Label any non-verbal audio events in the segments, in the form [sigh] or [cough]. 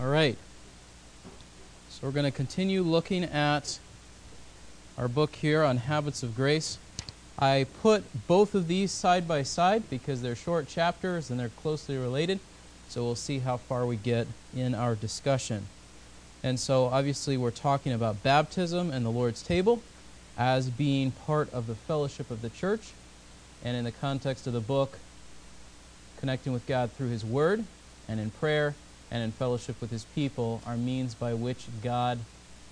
All right. So we're going to continue looking at our book here on habits of grace. I put both of these side by side because they're short chapters and they're closely related. So we'll see how far we get in our discussion. And so obviously we're talking about baptism and the Lord's table as being part of the fellowship of the church and in the context of the book connecting with God through his word and in prayer and in fellowship with his people are means by which God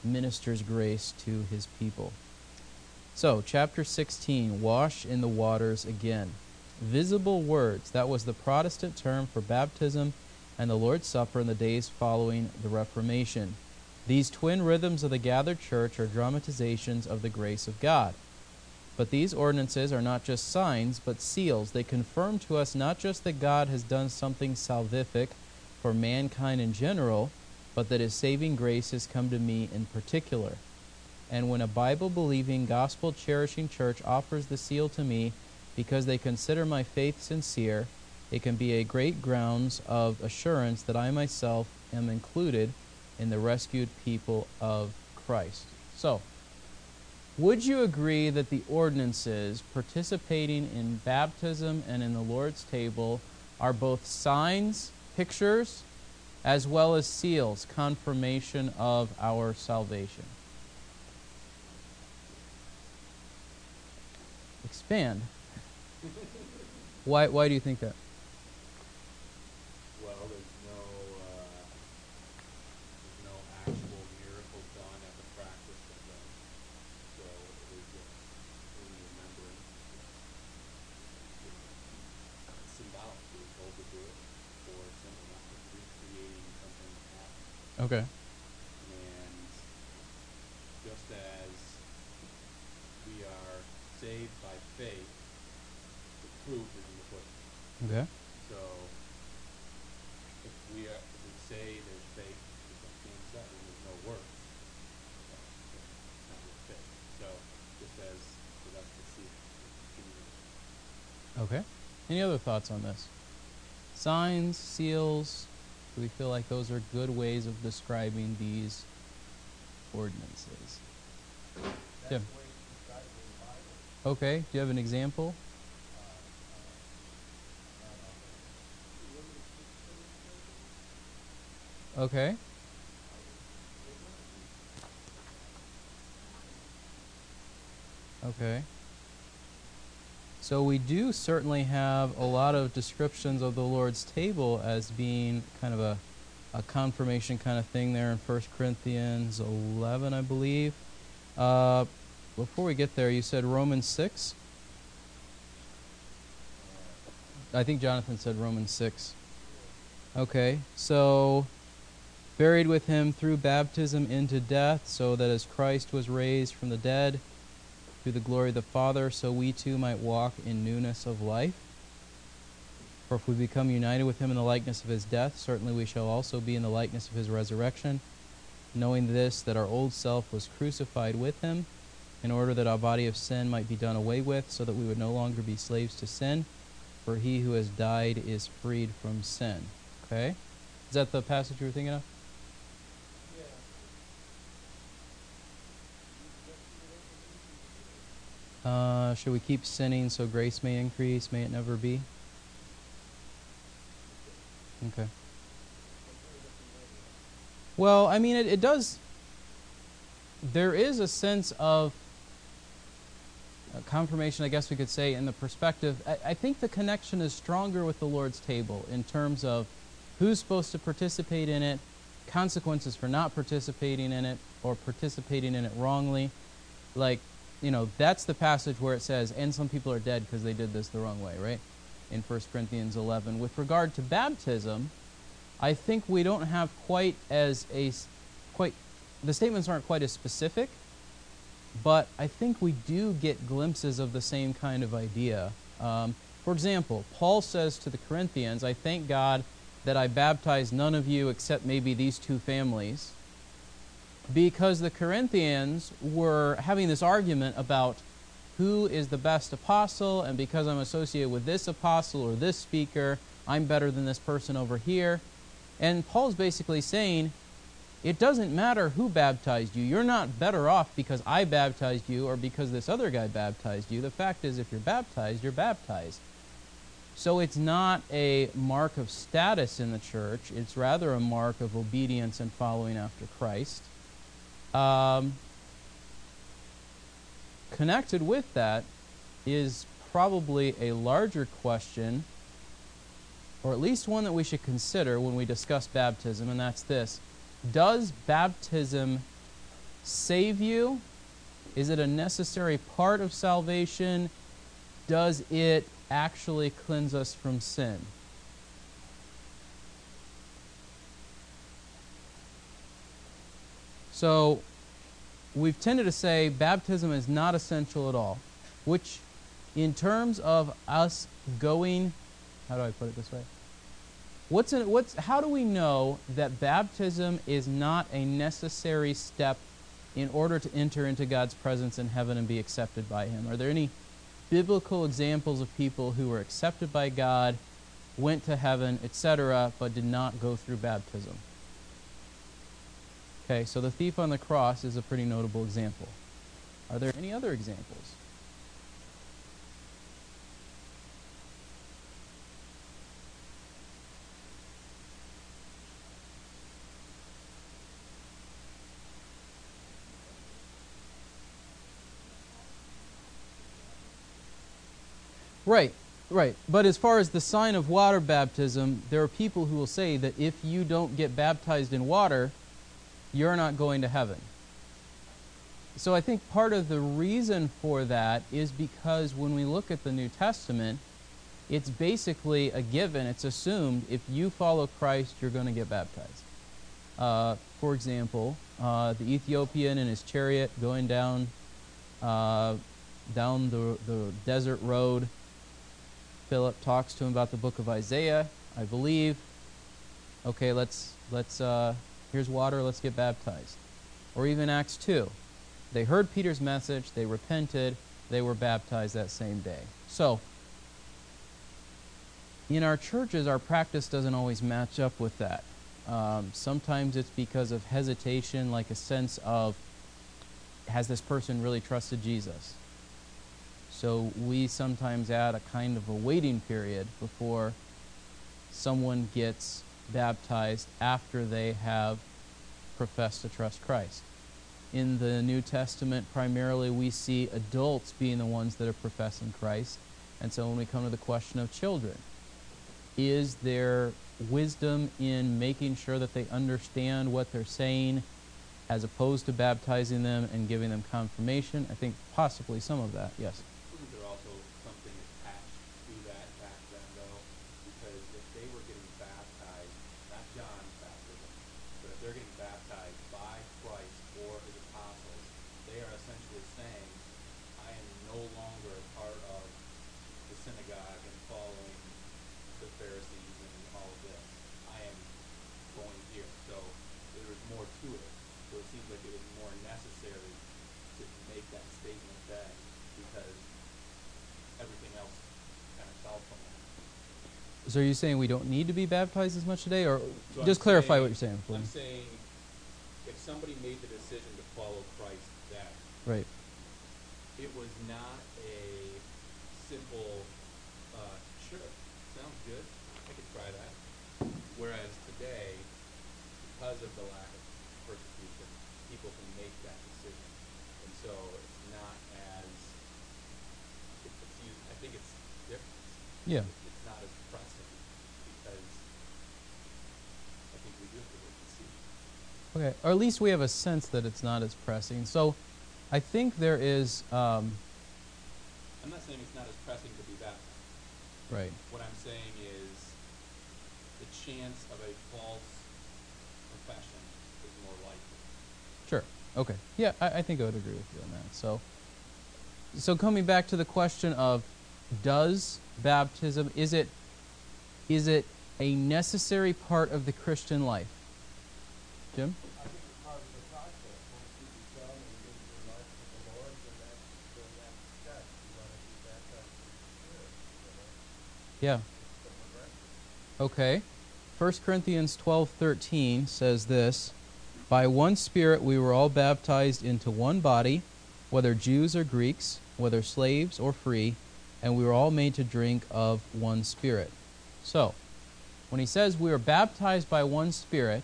ministers grace to his people. So, chapter 16 Wash in the waters again. Visible words. That was the Protestant term for baptism and the Lord's Supper in the days following the Reformation. These twin rhythms of the gathered church are dramatizations of the grace of God. But these ordinances are not just signs, but seals. They confirm to us not just that God has done something salvific for mankind in general, but that his saving grace has come to me in particular. And when a Bible believing, gospel cherishing church offers the seal to me because they consider my faith sincere, it can be a great grounds of assurance that I myself am included in the rescued people of Christ. So, would you agree that the ordinances participating in baptism and in the Lord's table are both signs pictures as well as seals, confirmation of our salvation. Expand. why, why do you think that? Okay. And just as we are saved by faith, the proof is in the pudding. Okay. So if we are, if we say there's faith, it's being said, and there's no work, not with faith. So just as for us to see. Okay. Any other thoughts on this? Signs, seals, do we feel like those are good ways of describing these ordinances? Jim. Okay, do you have an example? Okay. Okay. So we do certainly have a lot of descriptions of the Lord's table as being kind of a, a confirmation kind of thing there in 1 Corinthians 11, I believe. Uh, before we get there, you said Romans 6? I think Jonathan said Romans 6. Okay, so buried with him through baptism into death, so that as Christ was raised from the dead, through the glory of the Father, so we too might walk in newness of life. For if we become united with him in the likeness of his death, certainly we shall also be in the likeness of his resurrection, knowing this, that our old self was crucified with him, in order that our body of sin might be done away with, so that we would no longer be slaves to sin, for he who has died is freed from sin. Okay? Is that the passage you were thinking of? Uh, should we keep sinning so grace may increase? May it never be? Okay. Well, I mean, it, it does. There is a sense of confirmation, I guess we could say, in the perspective. I, I think the connection is stronger with the Lord's table in terms of who's supposed to participate in it, consequences for not participating in it, or participating in it wrongly. Like, you know, that's the passage where it says, and some people are dead because they did this the wrong way, right? In 1 Corinthians 11. With regard to baptism, I think we don't have quite as a, quite, the statements aren't quite as specific, but I think we do get glimpses of the same kind of idea. Um, for example, Paul says to the Corinthians, I thank God that I baptized none of you except maybe these two families because the Corinthians were having this argument about who is the best apostle, and because I'm associated with this apostle or this speaker, I'm better than this person over here. And Paul's basically saying it doesn't matter who baptized you. You're not better off because I baptized you or because this other guy baptized you. The fact is, if you're baptized, you're baptized. So it's not a mark of status in the church, it's rather a mark of obedience and following after Christ. Um, connected with that is probably a larger question, or at least one that we should consider when we discuss baptism, and that's this Does baptism save you? Is it a necessary part of salvation? Does it actually cleanse us from sin? So, we've tended to say baptism is not essential at all, which, in terms of us going, how do I put it this way? What's, in, what's how do we know that baptism is not a necessary step in order to enter into God's presence in heaven and be accepted by Him? Are there any biblical examples of people who were accepted by God, went to heaven, etc., but did not go through baptism? Okay, so the thief on the cross is a pretty notable example. Are there any other examples? Right, right. But as far as the sign of water baptism, there are people who will say that if you don't get baptized in water, you're not going to heaven. So I think part of the reason for that is because when we look at the New Testament, it's basically a given, it's assumed if you follow Christ, you're going to get baptized. Uh, for example, uh, the Ethiopian in his chariot going down uh, down the, the desert road Philip talks to him about the book of Isaiah, I believe. Okay, let's let's uh, here's water, let's get baptized. Or even Acts 2. They heard Peter's message, they repented, they were baptized that same day. So, in our churches, our practice doesn't always match up with that. Um, sometimes it's because of hesitation, like a sense of, has this person really trusted Jesus? So we sometimes add a kind of a waiting period before someone gets baptized after they have professed to trust Christ. In the New Testament, primarily we see adults being the ones that are professing Christ. And so when we come to the question of children, is there wisdom in making sure that they understand what they're saying as opposed to baptizing them and giving them confirmation? I think possibly some of that, yes. So are you saying we don't need to be baptized as much today, or so just I'm clarify saying, what you're saying, please? I'm saying if somebody made the decision to follow Christ, that right, it was not a simple, uh, sure, sounds good, I could try that. Whereas today, because of the lack of persecution, people can make that decision, and so it's not as. It's I think it's different. Yeah. Okay, or at least we have a sense that it's not as pressing. So I think there is. Um, I'm not saying it's not as pressing to be baptized. Right. What I'm saying is the chance of a false profession is more likely. Sure. Okay. Yeah, I, I think I would agree with you on that. So, so coming back to the question of does baptism is it is it a necessary part of the Christian life? Jim? Yeah. Okay. 1 Corinthians 12:13 says this, "By one spirit we were all baptized into one body, whether Jews or Greeks, whether slaves or free, and we were all made to drink of one spirit." So, when he says we are baptized by one spirit,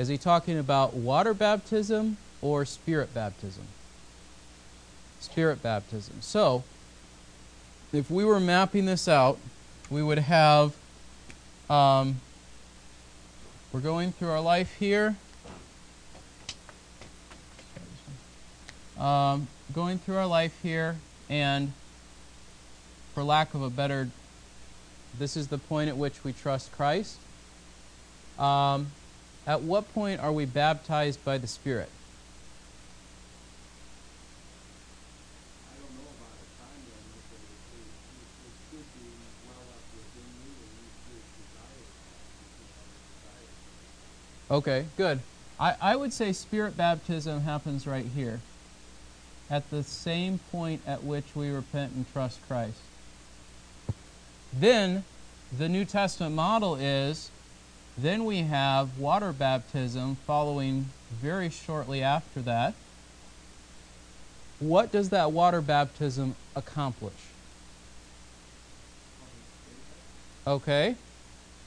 is he talking about water baptism or spirit baptism? Spirit baptism. So, if we were mapping this out, we would have um, we're going through our life here. Um, going through our life here, and for lack of a better, this is the point at which we trust Christ. Um, at what point are we baptized by the Spirit? Okay, good. I, I would say spirit baptism happens right here, at the same point at which we repent and trust Christ. Then, the New Testament model is then we have water baptism following very shortly after that. What does that water baptism accomplish? Okay,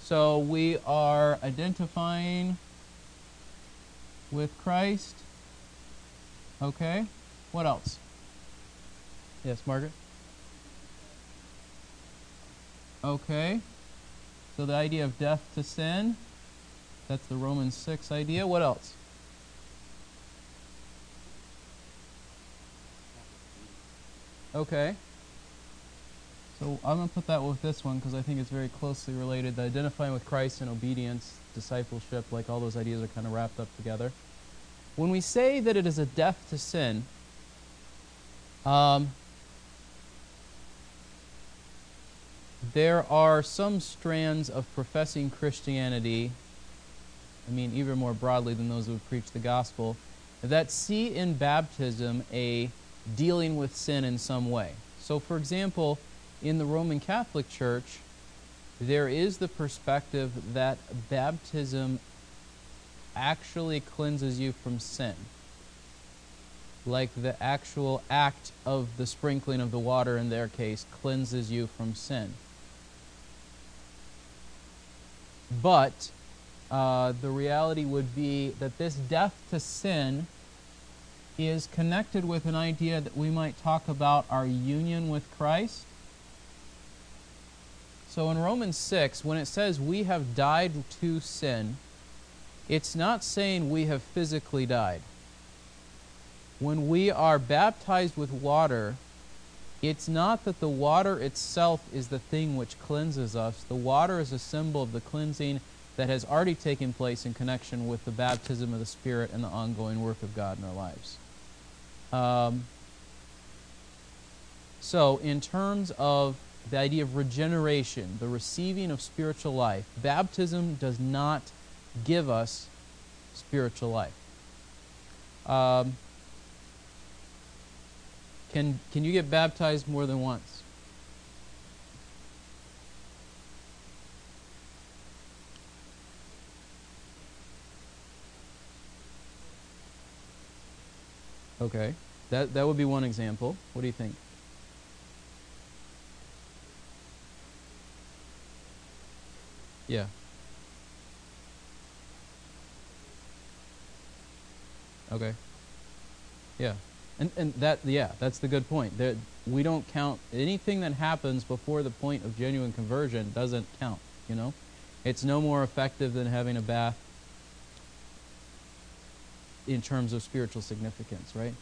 so we are identifying with Christ. Okay, what else? Yes, Margaret? Okay, so the idea of death to sin, that's the Romans 6 idea. What else? Okay. So I'm going to put that with this one because I think it's very closely related. The identifying with Christ and obedience, discipleship, like all those ideas are kind of wrapped up together. When we say that it is a death to sin, um, there are some strands of professing Christianity, I mean, even more broadly than those who preach the gospel, that see in baptism a dealing with sin in some way. So, for example, in the Roman Catholic Church, there is the perspective that baptism actually cleanses you from sin. Like the actual act of the sprinkling of the water, in their case, cleanses you from sin. But uh, the reality would be that this death to sin is connected with an idea that we might talk about our union with Christ. So in Romans 6, when it says we have died to sin, it's not saying we have physically died. When we are baptized with water, it's not that the water itself is the thing which cleanses us. The water is a symbol of the cleansing that has already taken place in connection with the baptism of the Spirit and the ongoing work of God in our lives. Um, so, in terms of the idea of regeneration, the receiving of spiritual life, baptism does not give us spiritual life. Um, can, can you get baptized more than once? Okay. That, that would be one example. What do you think? Yeah. Okay. Yeah. And and that yeah, that's the good point. There we don't count anything that happens before the point of genuine conversion doesn't count, you know? It's no more effective than having a bath in terms of spiritual significance, right?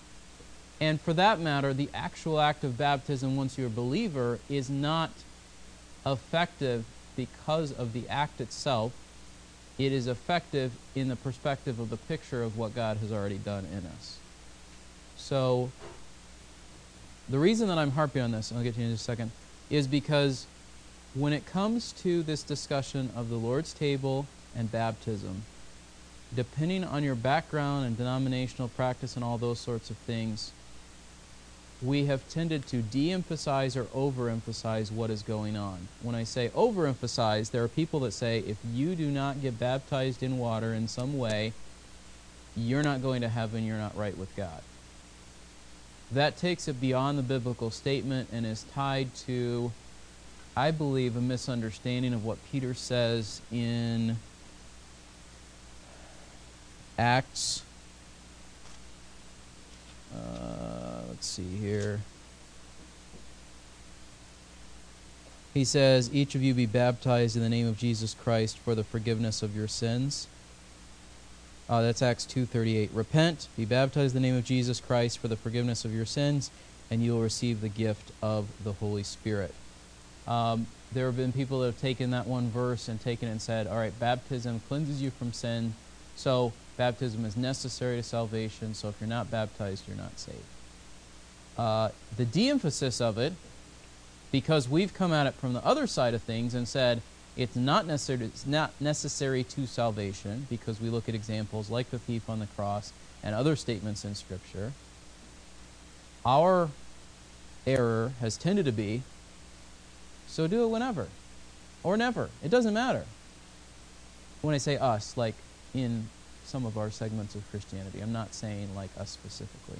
And for that matter, the actual act of baptism once you're a believer is not effective because of the act itself. It is effective in the perspective of the picture of what God has already done in us. So, the reason that I'm harping on this, and I'll get to you in just a second, is because when it comes to this discussion of the Lord's table and baptism, depending on your background and denominational practice and all those sorts of things, we have tended to de emphasize or overemphasize what is going on. When I say overemphasize, there are people that say if you do not get baptized in water in some way, you're not going to heaven, you're not right with God. That takes it beyond the biblical statement and is tied to, I believe, a misunderstanding of what Peter says in Acts. Uh, let's see here. He says, Each of you be baptized in the name of Jesus Christ for the forgiveness of your sins. Uh, that's Acts 2.38. Repent, be baptized in the name of Jesus Christ for the forgiveness of your sins, and you will receive the gift of the Holy Spirit. Um, there have been people that have taken that one verse and taken it and said, all right, baptism cleanses you from sin, so baptism is necessary to salvation, so if you're not baptized, you're not saved. Uh, the de emphasis of it, because we've come at it from the other side of things and said it's not necessary, it's not necessary to salvation, because we look at examples like the thief on the cross and other statements in Scripture. Our error has tended to be so do it whenever or never. It doesn't matter. When I say us, like in some of our segments of Christianity, I'm not saying like us specifically.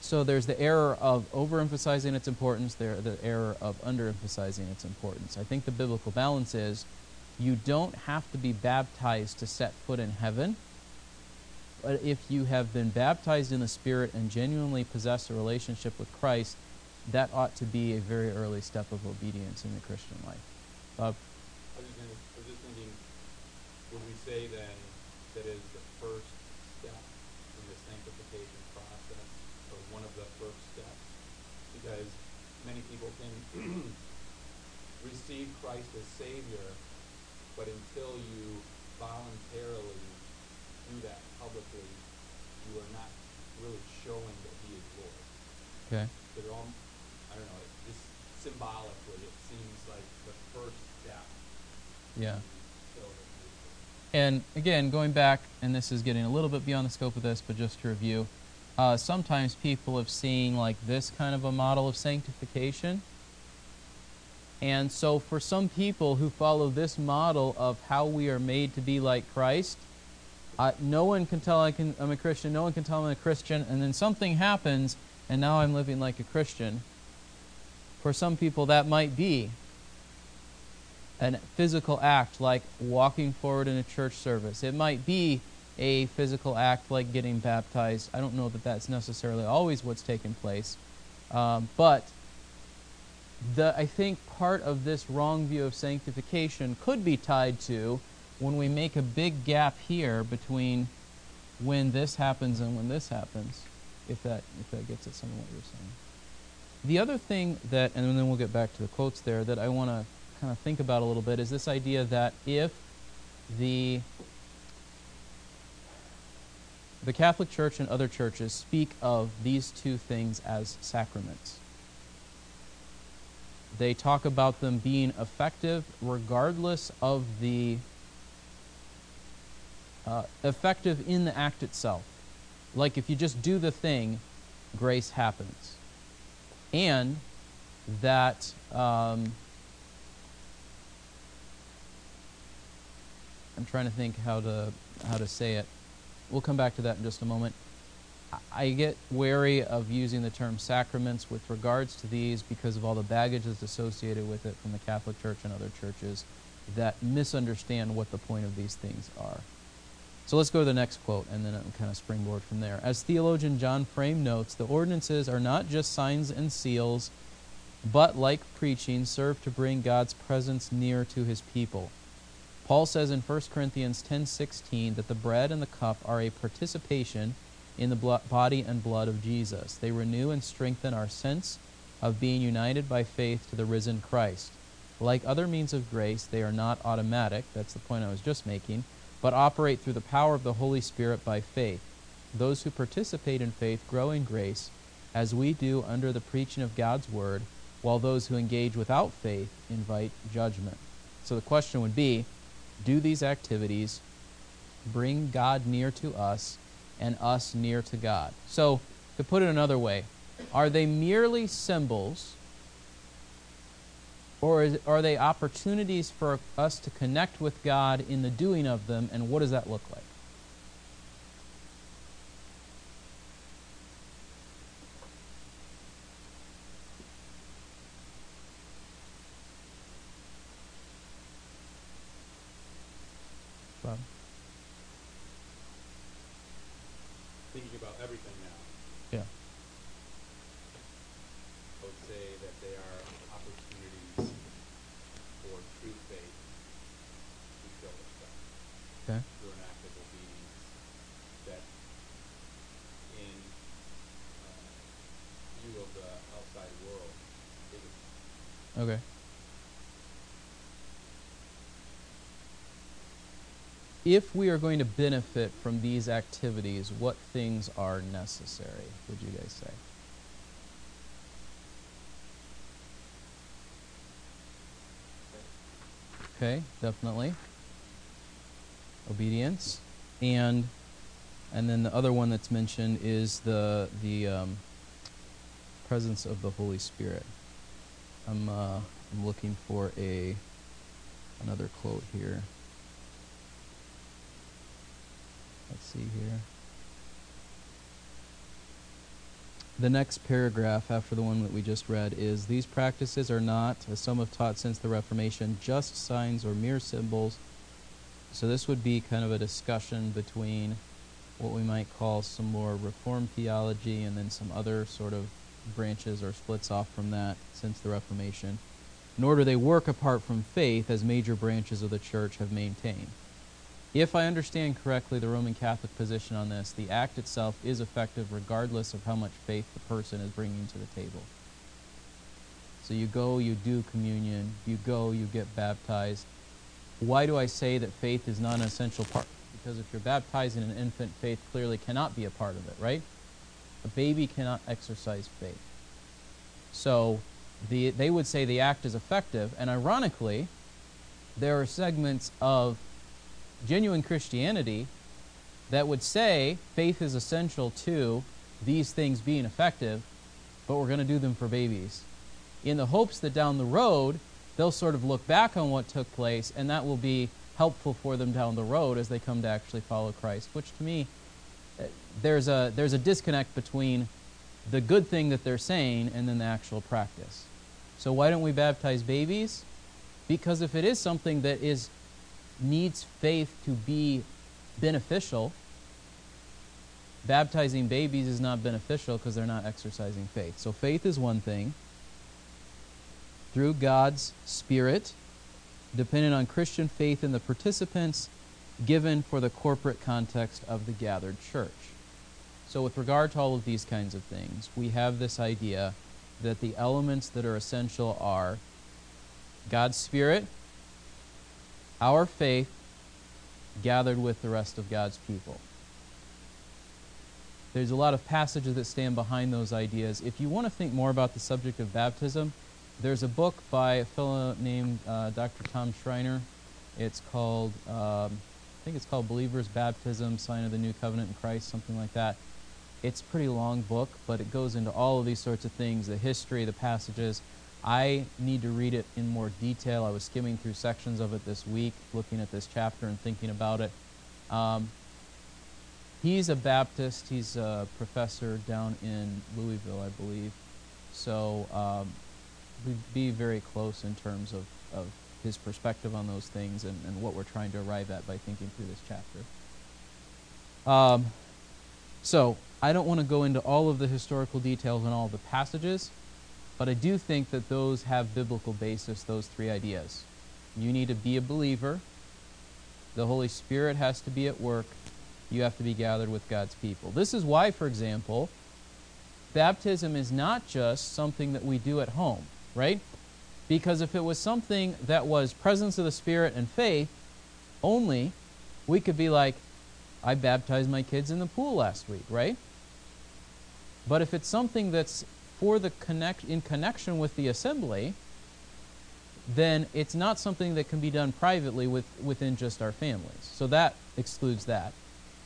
So there's the error of overemphasizing its importance, there the error of underemphasizing its importance. I think the biblical balance is you don't have to be baptized to set foot in heaven. But if you have been baptized in the Spirit and genuinely possess a relationship with Christ, that ought to be a very early step of obedience in the Christian life. Just, I was just thinking, would we say then that is the first step in the sanctification process, or one of the first steps? Because many people can [clears throat] receive Christ as Savior, but until you voluntarily do that publicly, you are not really showing that He is Lord. okay. So they're all, I don't know, it just symbolically, it seems like the first step. Yeah. So that we- And again, going back, and this is getting a little bit beyond the scope of this, but just to review, uh, sometimes people have seen like this kind of a model of sanctification. And so, for some people who follow this model of how we are made to be like Christ, uh, no one can tell I can, I'm a Christian, no one can tell I'm a Christian, and then something happens, and now I'm living like a Christian. For some people, that might be a physical act like walking forward in a church service. It might be a physical act like getting baptized. I don't know that that's necessarily always what's taking place. Um, but the, I think part of this wrong view of sanctification could be tied to when we make a big gap here between when this happens and when this happens, if that, if that gets at some of what you're saying. The other thing that, and then we'll get back to the quotes there, that I want to kind of think about a little bit is this idea that if the the Catholic Church and other churches speak of these two things as sacraments. They talk about them being effective regardless of the uh, effective in the act itself. Like if you just do the thing, grace happens. And that um, I'm trying to think how to how to say it. We'll come back to that in just a moment. I- get wary of using the term sacraments with regards to these because of all the baggage that's associated with it from the Catholic Church and other churches that misunderstand what the point of these things are. So let's go to the next quote and then I'll kind of springboard from there. As theologian John Frame notes, the ordinances are not just signs and seals, but like preaching, serve to bring God's presence near to his people. Paul says in 1 Corinthians 10:16 that the bread and the cup are a participation in the blo- body and blood of Jesus. They renew and strengthen our sense of being united by faith to the risen Christ. Like other means of grace, they are not automatic, that's the point I was just making, but operate through the power of the Holy Spirit by faith. Those who participate in faith grow in grace, as we do under the preaching of God's word, while those who engage without faith invite judgment. So the question would be do these activities bring God near to us and us near to God? So, to put it another way, Are they merely symbols? Or is, are they opportunities for us to connect with God in the doing of them, and what does that look like? Bob? Thinking about everything now, Yeah. I would say that they are opportunities for true faith to show itself Okay. through an act of obedience that in uh, view of the outside world isn't Okay. If we are going to benefit from these activities, what things are necessary, would you guys say? Okay, definitely. Obedience. And and then the other one that's mentioned is the the um, presence of the Holy Spirit. I'm uh, I'm looking for a another quote here. Let's see here. The next paragraph after the one that we just read is These practices are not, as some have taught since the Reformation, just signs or mere symbols. So this would be kind of a discussion between what we might call some more Reformed theology and then some other sort of branches or splits off from that since the Reformation. Nor do they work apart from faith as major branches of the church have maintained. If I understand correctly the Roman Catholic position on this, the act itself is effective regardless of how much faith the person is bringing to the table. So you go, you do communion, you go, you get baptized. Why do I say that faith is not an essential part? Because if you're baptizing an infant, faith clearly cannot be a part of it, right? A baby cannot exercise faith. So the, they would say the act is effective, and ironically, there are segments of genuine Christianity that would say faith is essential to these things being effective, but we're going to do them for babies. In the hopes that down the road, they'll sort of look back on what took place, and that will be helpful for them down the road as they come to actually follow Christ, which to me, uh, there's a, there's a disconnect between the good thing that they're saying and then the actual practice. So why don't we baptize babies? Because if it is something that is needs faith to be beneficial, baptizing babies is not beneficial because they're not exercising faith. So faith is one thing. Through God's Spirit, dependent on Christian faith in the participants, given for the corporate context of the gathered church. So, with regard to all of these kinds of things, we have this idea that the elements that are essential are God's Spirit, our faith gathered with the rest of God's people. There's a lot of passages that stand behind those ideas. If you want to think more about the subject of baptism, there's a book by a fellow named uh, Dr. Tom Schreiner. It's called, um, I think it's called Believer's Baptism, Sign of the New Covenant in Christ, something like that. It's a pretty long book, but it goes into all of these sorts of things, the history, the passages. I need to read it in more detail. I was skimming through sections of it this week, looking at this chapter and thinking about it. Um, he's a Baptist. He's a professor down in Louisville, I believe. So um, we'd be very close in terms of, of his perspective on those things and, and what we're trying to arrive at by thinking through this chapter. Um, so I don't want to go into all of the historical details and all the passages. But I do think that those have biblical basis, those three ideas. You need to be a believer. The Holy Spirit has to be at work. You have to be gathered with God's people. This is why, for example, baptism is not just something that we do at home, right? Because if it was something that was presence of the Spirit and faith only, we could be like, I baptized my kids in the pool last week, right? But if it's something that's for the connect in connection with the assembly, then it's not something that can be done privately with, within just our families. So that excludes that.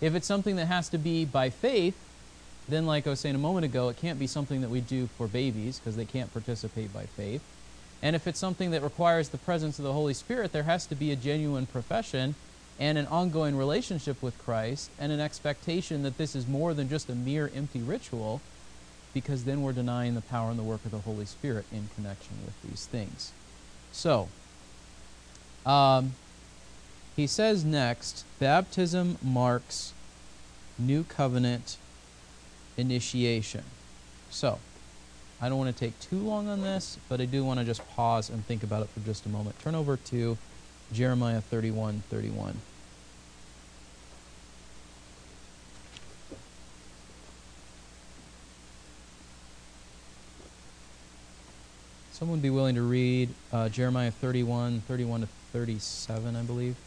If it's something that has to be by faith, then, like I was saying a moment ago, it can't be something that we do for babies because they can't participate by faith. And if it's something that requires the presence of the Holy Spirit, there has to be a genuine profession and an ongoing relationship with Christ and an expectation that this is more than just a mere empty ritual because then we're denying the power and the work of the Holy Spirit in connection with these things. So, um, he says next baptism marks new covenant initiation. So, I don't want to take too long on this, but I do want to just pause and think about it for just a moment. Turn over to Jeremiah 31 31. Someone be willing to read uh, Jeremiah 31, 31 to 37, I believe.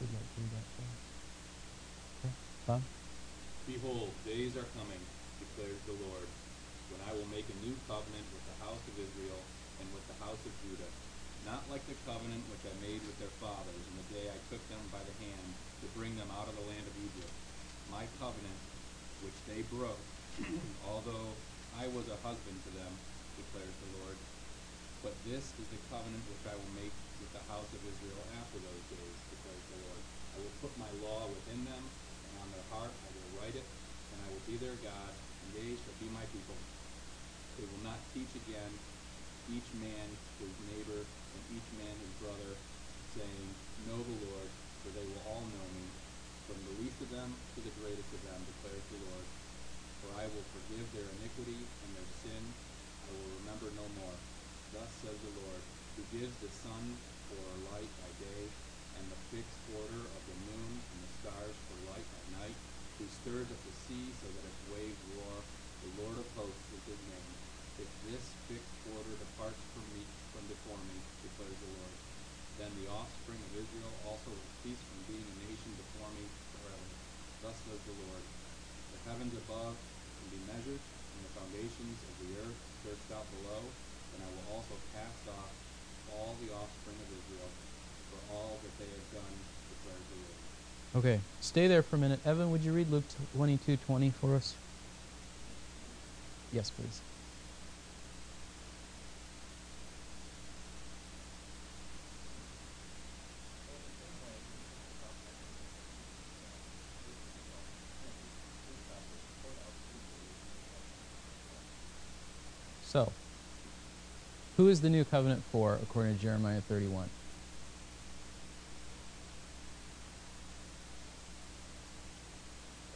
Who'd like to read that for us? Okay, Bob? Behold, days are coming, declares the Lord, when I will make a new covenant with the house of Israel and with the house of Judah, not like the covenant which I made with their fathers in the day I took them by the hand to bring them out of the land of Egypt. My covenant, which they broke, [clears throat] although I was a husband to them, declares the Lord. But this is the covenant which I will make with the house of Israel after those days, declares the Lord. I will put my law within them, and on their heart I will write it, and I will be their God, and they shall be my people. They will not teach again each man his neighbor and each man his brother, saying, Know the Lord, for they will all know me, from the least of them to the greatest of them, declares the Lord. For I will forgive their iniquity and their sin I will remember no more. Thus says the Lord, who gives the sun for a light by day, and the fixed order of the moon and the stars for light by night, who stirs up the sea so that its waves roar. The Lord of hosts is his name. If this fixed order departs from me from before me, declares the Lord, then the offspring of Israel also will cease from being a nation before me forever. Thus says the Lord. The heavens above can be measured, and the foundations of the earth searched out below, and I will also cast off all the offspring of Israel for all that they have done, declares the Lord. Okay, stay there for a minute. Evan, would you read Luke 22 20 for us? Yes, please. So, who is the new covenant for, according to Jeremiah 31?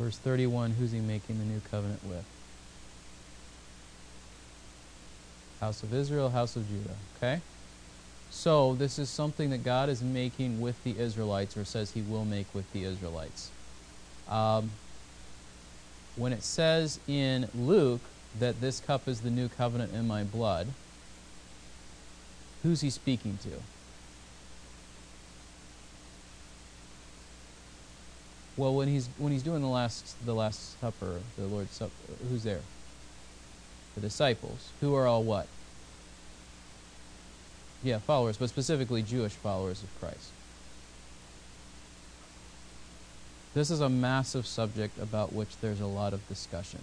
Verse 31, who's he making the new covenant with? House of Israel, house of Judah. Okay? So, this is something that God is making with the Israelites, or says he will make with the Israelites. Um, when it says in Luke that this cup is the new covenant in my blood, who's he speaking to? Well, when he's when he's doing the last the last supper, the Lord's supper, who's there? The disciples, who are all what? Yeah, followers, but specifically Jewish followers of Christ. This is a massive subject about which there's a lot of discussion.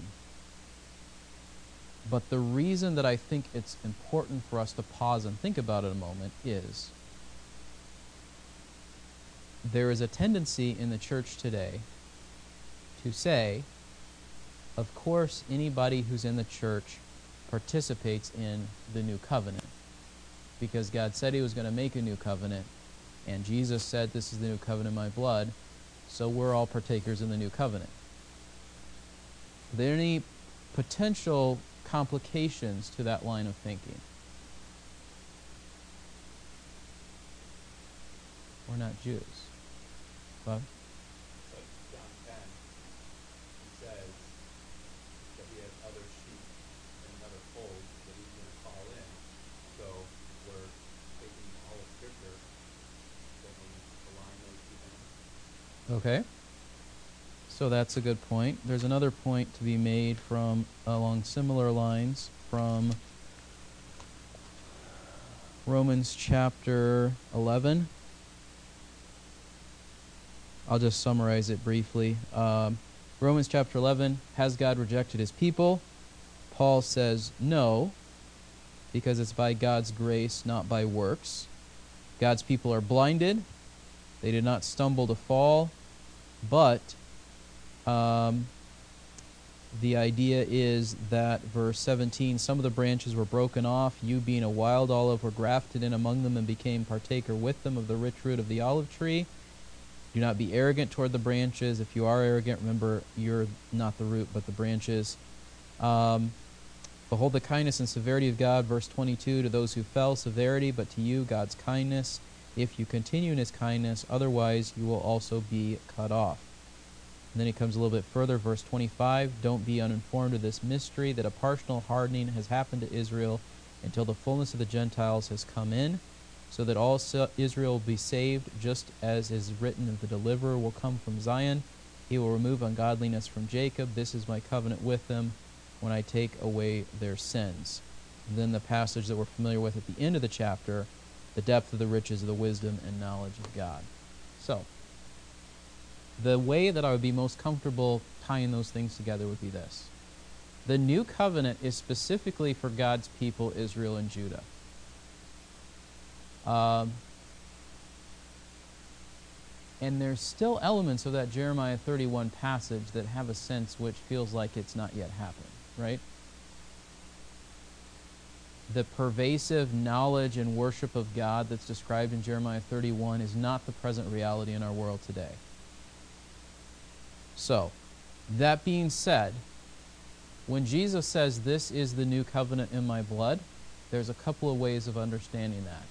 But the reason that I think it's important for us to pause and think about it a moment is there is a tendency in the church today to say, of course, anybody who's in the church participates in the new covenant because God said He was going to make a new covenant, and Jesus said, This is the new covenant in my blood, so we're all partakers in the new covenant. Are there any potential complications to that line of thinking? We're not Jews. Bob? But John 10, he says that he has other sheep and another fold that he's going to call in. So we're taking all of Scripture that we align those two things. Okay. So that's a good point. There's another point to be made from along similar lines from Romans chapter 11. I'll just summarize it briefly. Um, Romans chapter 11 Has God rejected his people? Paul says no, because it's by God's grace, not by works. God's people are blinded. They did not stumble to fall, but um, the idea is that verse 17 some of the branches were broken off you being a wild olive were grafted in among them and became partaker with them of the rich root of the olive tree do not be arrogant toward the branches. If you are arrogant remember you're not the root but the branches. Um, behold the kindness and severity of god. Verse 22 to those who fell severity but to you god's kindness. If you continue in his kindness otherwise you will also be cut off. And then he comes a little bit further, verse 25 Don't be uninformed of this mystery that a partial hardening has happened to Israel until the fullness of the Gentiles has come in, so that all Israel will be saved, just as is written that the deliverer will come from Zion. He will remove ungodliness from Jacob. This is my covenant with them when I take away their sins. And then the passage that we're familiar with at the end of the chapter the depth of the riches of the wisdom and knowledge of God. So, the way that I would be most comfortable tying those things together would be this. The new covenant is specifically for God's people, Israel and Judah. Um, and there's still elements of that Jeremiah 31 passage that have a sense which feels like it's not yet happened, right? The pervasive knowledge and worship of God that's described in Jeremiah 31 is not the present reality in our world today. So, that being said, when Jesus says, This is the new covenant in my blood, there's a couple of ways of understanding that.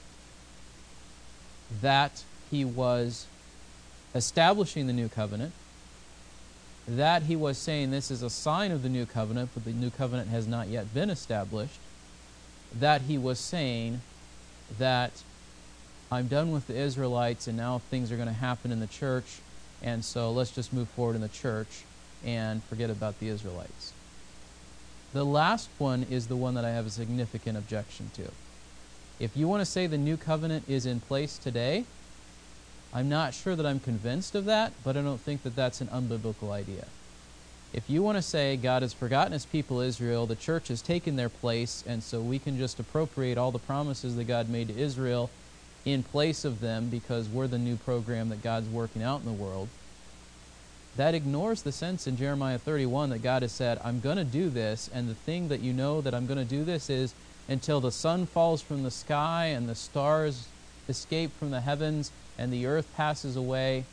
That he was establishing the new covenant, that he was saying this is a sign of the new covenant, but the new covenant has not yet been established, that he was saying that I'm done with the Israelites and now things are going to happen in the church and so let's just move forward in the church and forget about the Israelites. The last one is the one that I have a significant objection to. If you want to say the new covenant is in place today, I'm not sure that I'm convinced of that, but I don't think that that's an unbiblical idea. If you want to say God has forgotten his people Israel, the church has taken their place, and so we can just appropriate all the promises that God made to Israel in place of them because we're the new program that God's working out in the world, that ignores the sense in Jeremiah 31 that God has said, I'm going to do this, and the thing that you know that I'm going to do this is until the sun falls from the sky and the stars escape from the heavens and the earth passes away.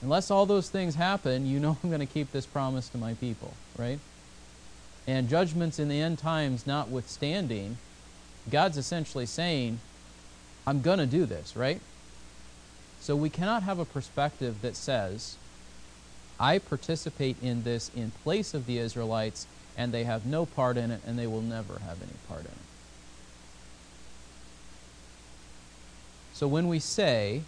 Unless all those things happen, you know I'm going to keep this promise to my people, right? And judgments in the end times notwithstanding, God's essentially saying, I'm going to do this, right? So we cannot have a perspective that says, I participate in this in place of the Israelites, and they have no part in it, and they will never have any part in it. So when we say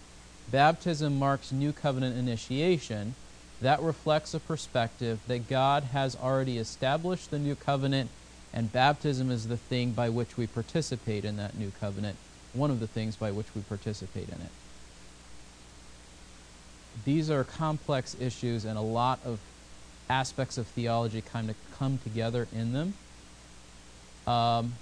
baptism marks new covenant initiation, that reflects a perspective that God has already established the new covenant, and baptism is the thing by which we participate in that new covenant one of the things by which we participate in it. These are complex issues, and a lot of aspects of theology kind of come together in them. Um,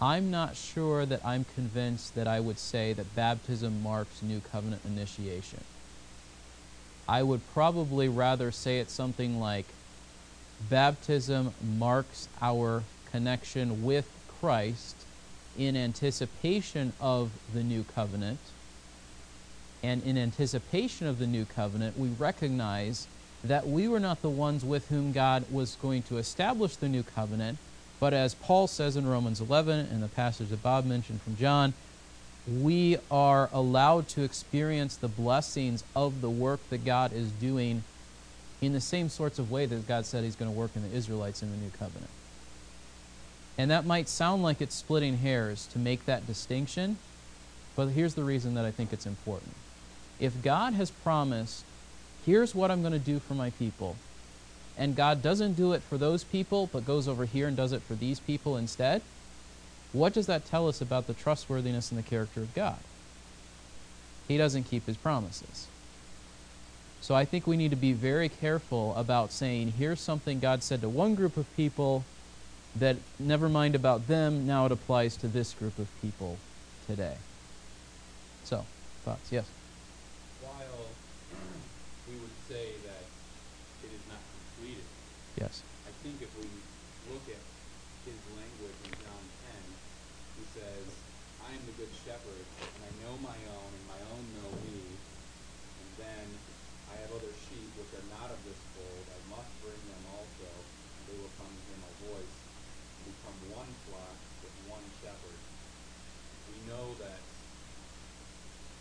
I'm not sure that I'm convinced that I would say that baptism marks new covenant initiation. I would probably rather say it's something like baptism marks our connection with Christ in anticipation of the new covenant. And in anticipation of the new covenant, we recognize that we were not the ones with whom God was going to establish the new covenant, but as Paul says in Romans 11 and the passage that Bob mentioned from John, we are allowed to experience the blessings of the work that God is doing in the same sorts of way that God said He's going to work in the Israelites in the new covenant. And that might sound like it's splitting hairs to make that distinction, but here's the reason that I think it's important. If God has promised, here's what I'm going to do for my people, and God doesn't do it for those people, but goes over here and does it for these people instead, what does that tell us about the trustworthiness and the character of God? he doesn't keep his promises. So I think we need to be very careful about saying, here's something God said to one group of people that never mind about them, now it applies to this group of people today. So, thoughts? Yes. While we would say that it is not completed, Yes. I think if we look at his language in John 10, he says, I am the good shepherd, and I know my own, and my own know me. And then I have other sheep which are not of this fold. I must bring them also, and they will come and hear my voice, and become one flock with one shepherd. We know that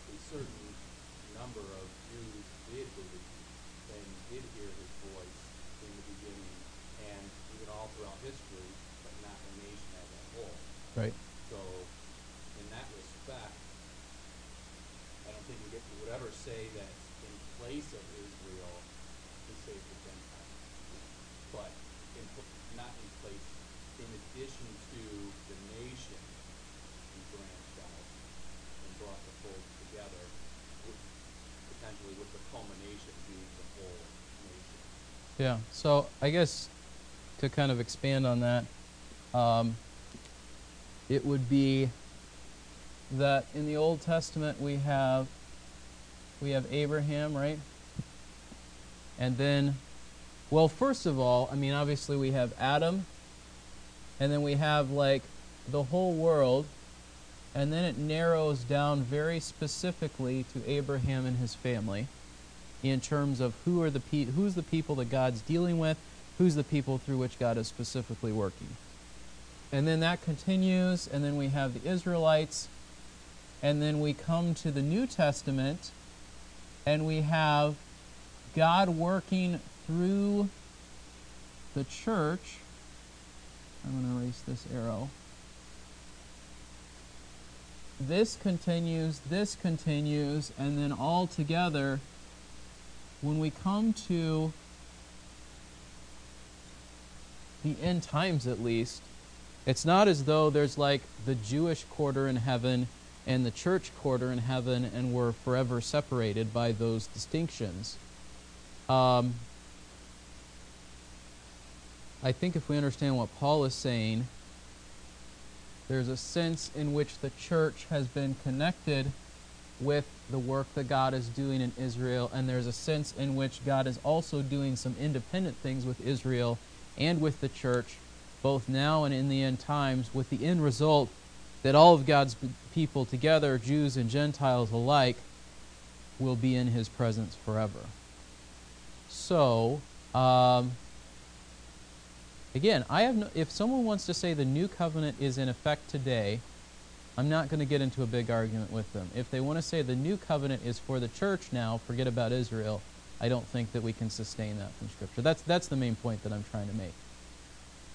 a certain number of Jews did believe and did hear his voice and even all throughout history, but not the nation as a whole. Right. So, in that respect, I don't think we, get, we would ever say that in place of Israel, he saved the Gentiles. But in, not in place, in addition to the nation, he branched out and brought the fold together, with, potentially with the culmination being the whole nation. Yeah. So I guess to kind of expand on that, um, it would be that in the Old Testament we have we have Abraham, right? And then, well, first of all, I mean, obviously we have Adam, and then we have like the whole world, and then it narrows down very specifically to Abraham and his family in terms of who are the pe- who's the people that God's dealing with, who's the people through which God is specifically working. And then that continues, and then we have the Israelites, and then we come to the New Testament, and we have God working through the church. I'm going to erase this arrow. This continues, this continues, and then all together, when we come to the end times at least, it's not as though there's like the Jewish quarter in heaven and the church quarter in heaven and we're forever separated by those distinctions. Um, I think if we understand what Paul is saying, there's a sense in which the church has been connected with the work that God is doing in Israel, and there's a sense in which God is also doing some independent things with Israel and with the church, both now and in the end times, with the end result that all of God's people together, Jews and Gentiles alike, will be in his presence forever. So, um, again, I have no, if someone wants to say the new covenant is in effect today, I'm not going to get into a big argument with them. If they want to say the new covenant is for the church now, forget about Israel, I don't think that we can sustain that from Scripture. That's, that's the main point that I'm trying to make.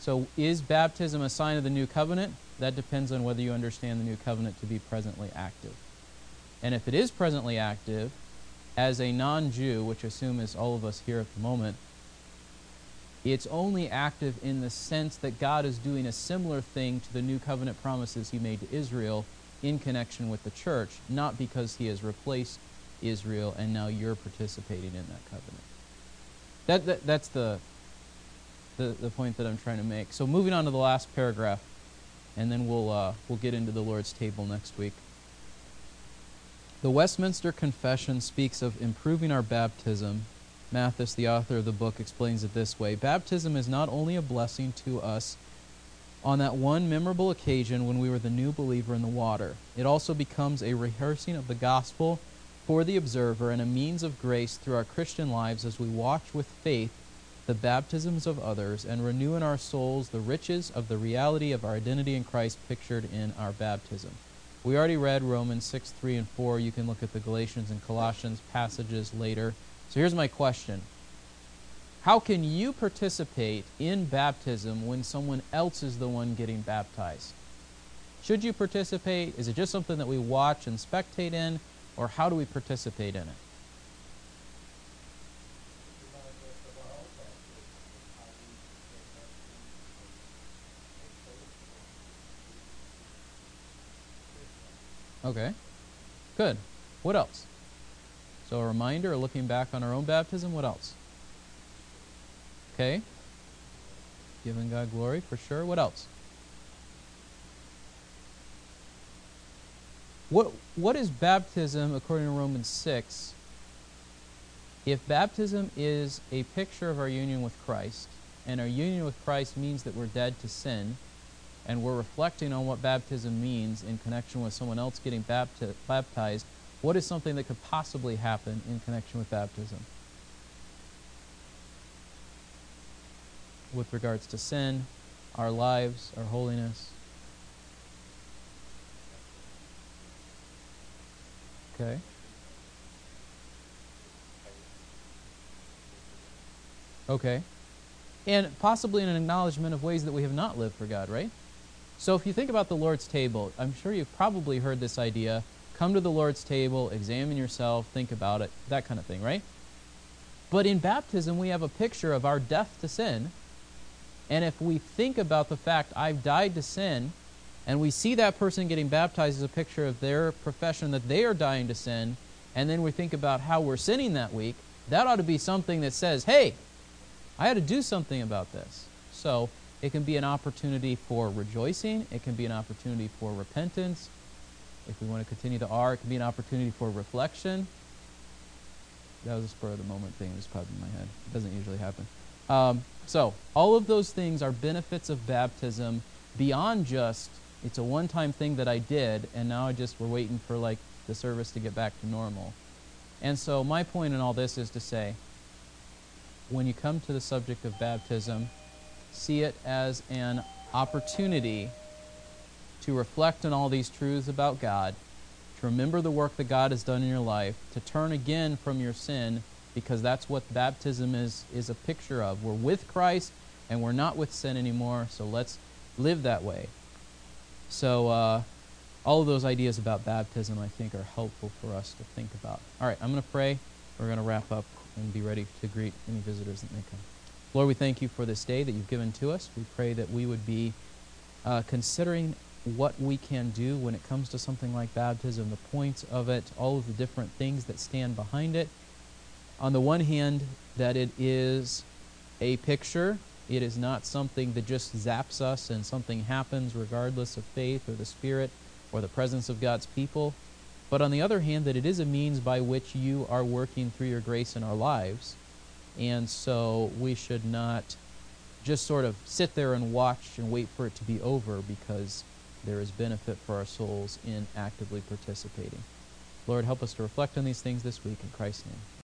So, is baptism a sign of the new covenant? That depends on whether you understand the new covenant to be presently active. And if it is presently active, as a non Jew, which I assume is all of us here at the moment, it's only active in the sense that God is doing a similar thing to the new covenant promises he made to Israel in connection with the church, not because he has replaced Israel and now you're participating in that covenant. That, that that's the, the the point that I'm trying to make. So moving on to the last paragraph, and then we'll uh, we'll get into the Lord's table next week. The Westminster Confession speaks of improving our baptism. Mathis, the author of the book, explains it this way Baptism is not only a blessing to us on that one memorable occasion when we were the new believer in the water, it also becomes a rehearsing of the gospel for the observer and a means of grace through our Christian lives as we watch with faith the baptisms of others and renew in our souls the riches of the reality of our identity in Christ pictured in our baptism. We already read Romans 6, 3, and 4. You can look at the Galatians and Colossians passages later. So here's my question How can you participate in baptism when someone else is the one getting baptized? Should you participate? Is it just something that we watch and spectate in? Or how do we participate in it? Okay. Good. What else? So a reminder, looking back on our own baptism, what else? Okay. Giving God glory for sure. What else? What what is baptism according to Romans 6? If baptism is a picture of our union with Christ, and our union with Christ means that we're dead to sin, and we're reflecting on what baptism means in connection with someone else getting bapti- baptized, what is something that could possibly happen in connection with baptism? With regards to sin, our lives, our holiness. Okay. Okay. And possibly an acknowledgement of ways that we have not lived for God, right? So if you think about the Lord's table, I'm sure you've probably heard this idea come to the Lord's table, examine yourself, think about it, that kind of thing, right? But in baptism, we have a picture of our death to sin. And if we think about the fact, I've died to sin, and we see that person getting baptized as a picture of their profession that they are dying to sin, and then we think about how we're sinning that week, that ought to be something that says, hey, I had to do something about this. So it can be an opportunity for rejoicing, it can be an opportunity for repentance. If we want to continue the R, it can be an opportunity for reflection. That was a spur of the moment thing that just popped in my head. It doesn't usually happen. Um, so, all of those things are benefits of baptism beyond just it's a one time thing that I did, and now I just we're waiting for like the service to get back to normal. And so, my point in all this is to say when you come to the subject of baptism, see it as an opportunity to reflect on all these truths about God, to remember the work that God has done in your life, to turn again from your sin, because that's what baptism is, is a picture of. We're with Christ and we're not with sin anymore, so let's live that way. So, uh, all of those ideas about baptism, I think, are helpful for us to think about. All right, I'm going to pray. We're going to wrap up and be ready to greet any visitors that may come. Lord, we thank you for this day that you've given to us. We pray that we would be uh, considering what we can do when it comes to something like baptism, the points of it, all of the different things that stand behind it. On the one hand, that it is a picture, it is not something that just zaps us and something happens regardless of faith or the Spirit or the presence of God's people. But on the other hand, that it is a means by which you are working through your grace in our lives. And so we should not just sort of sit there and watch and wait for it to be over because there is benefit for our souls in actively participating. Lord, help us to reflect on these things this week in Christ's name.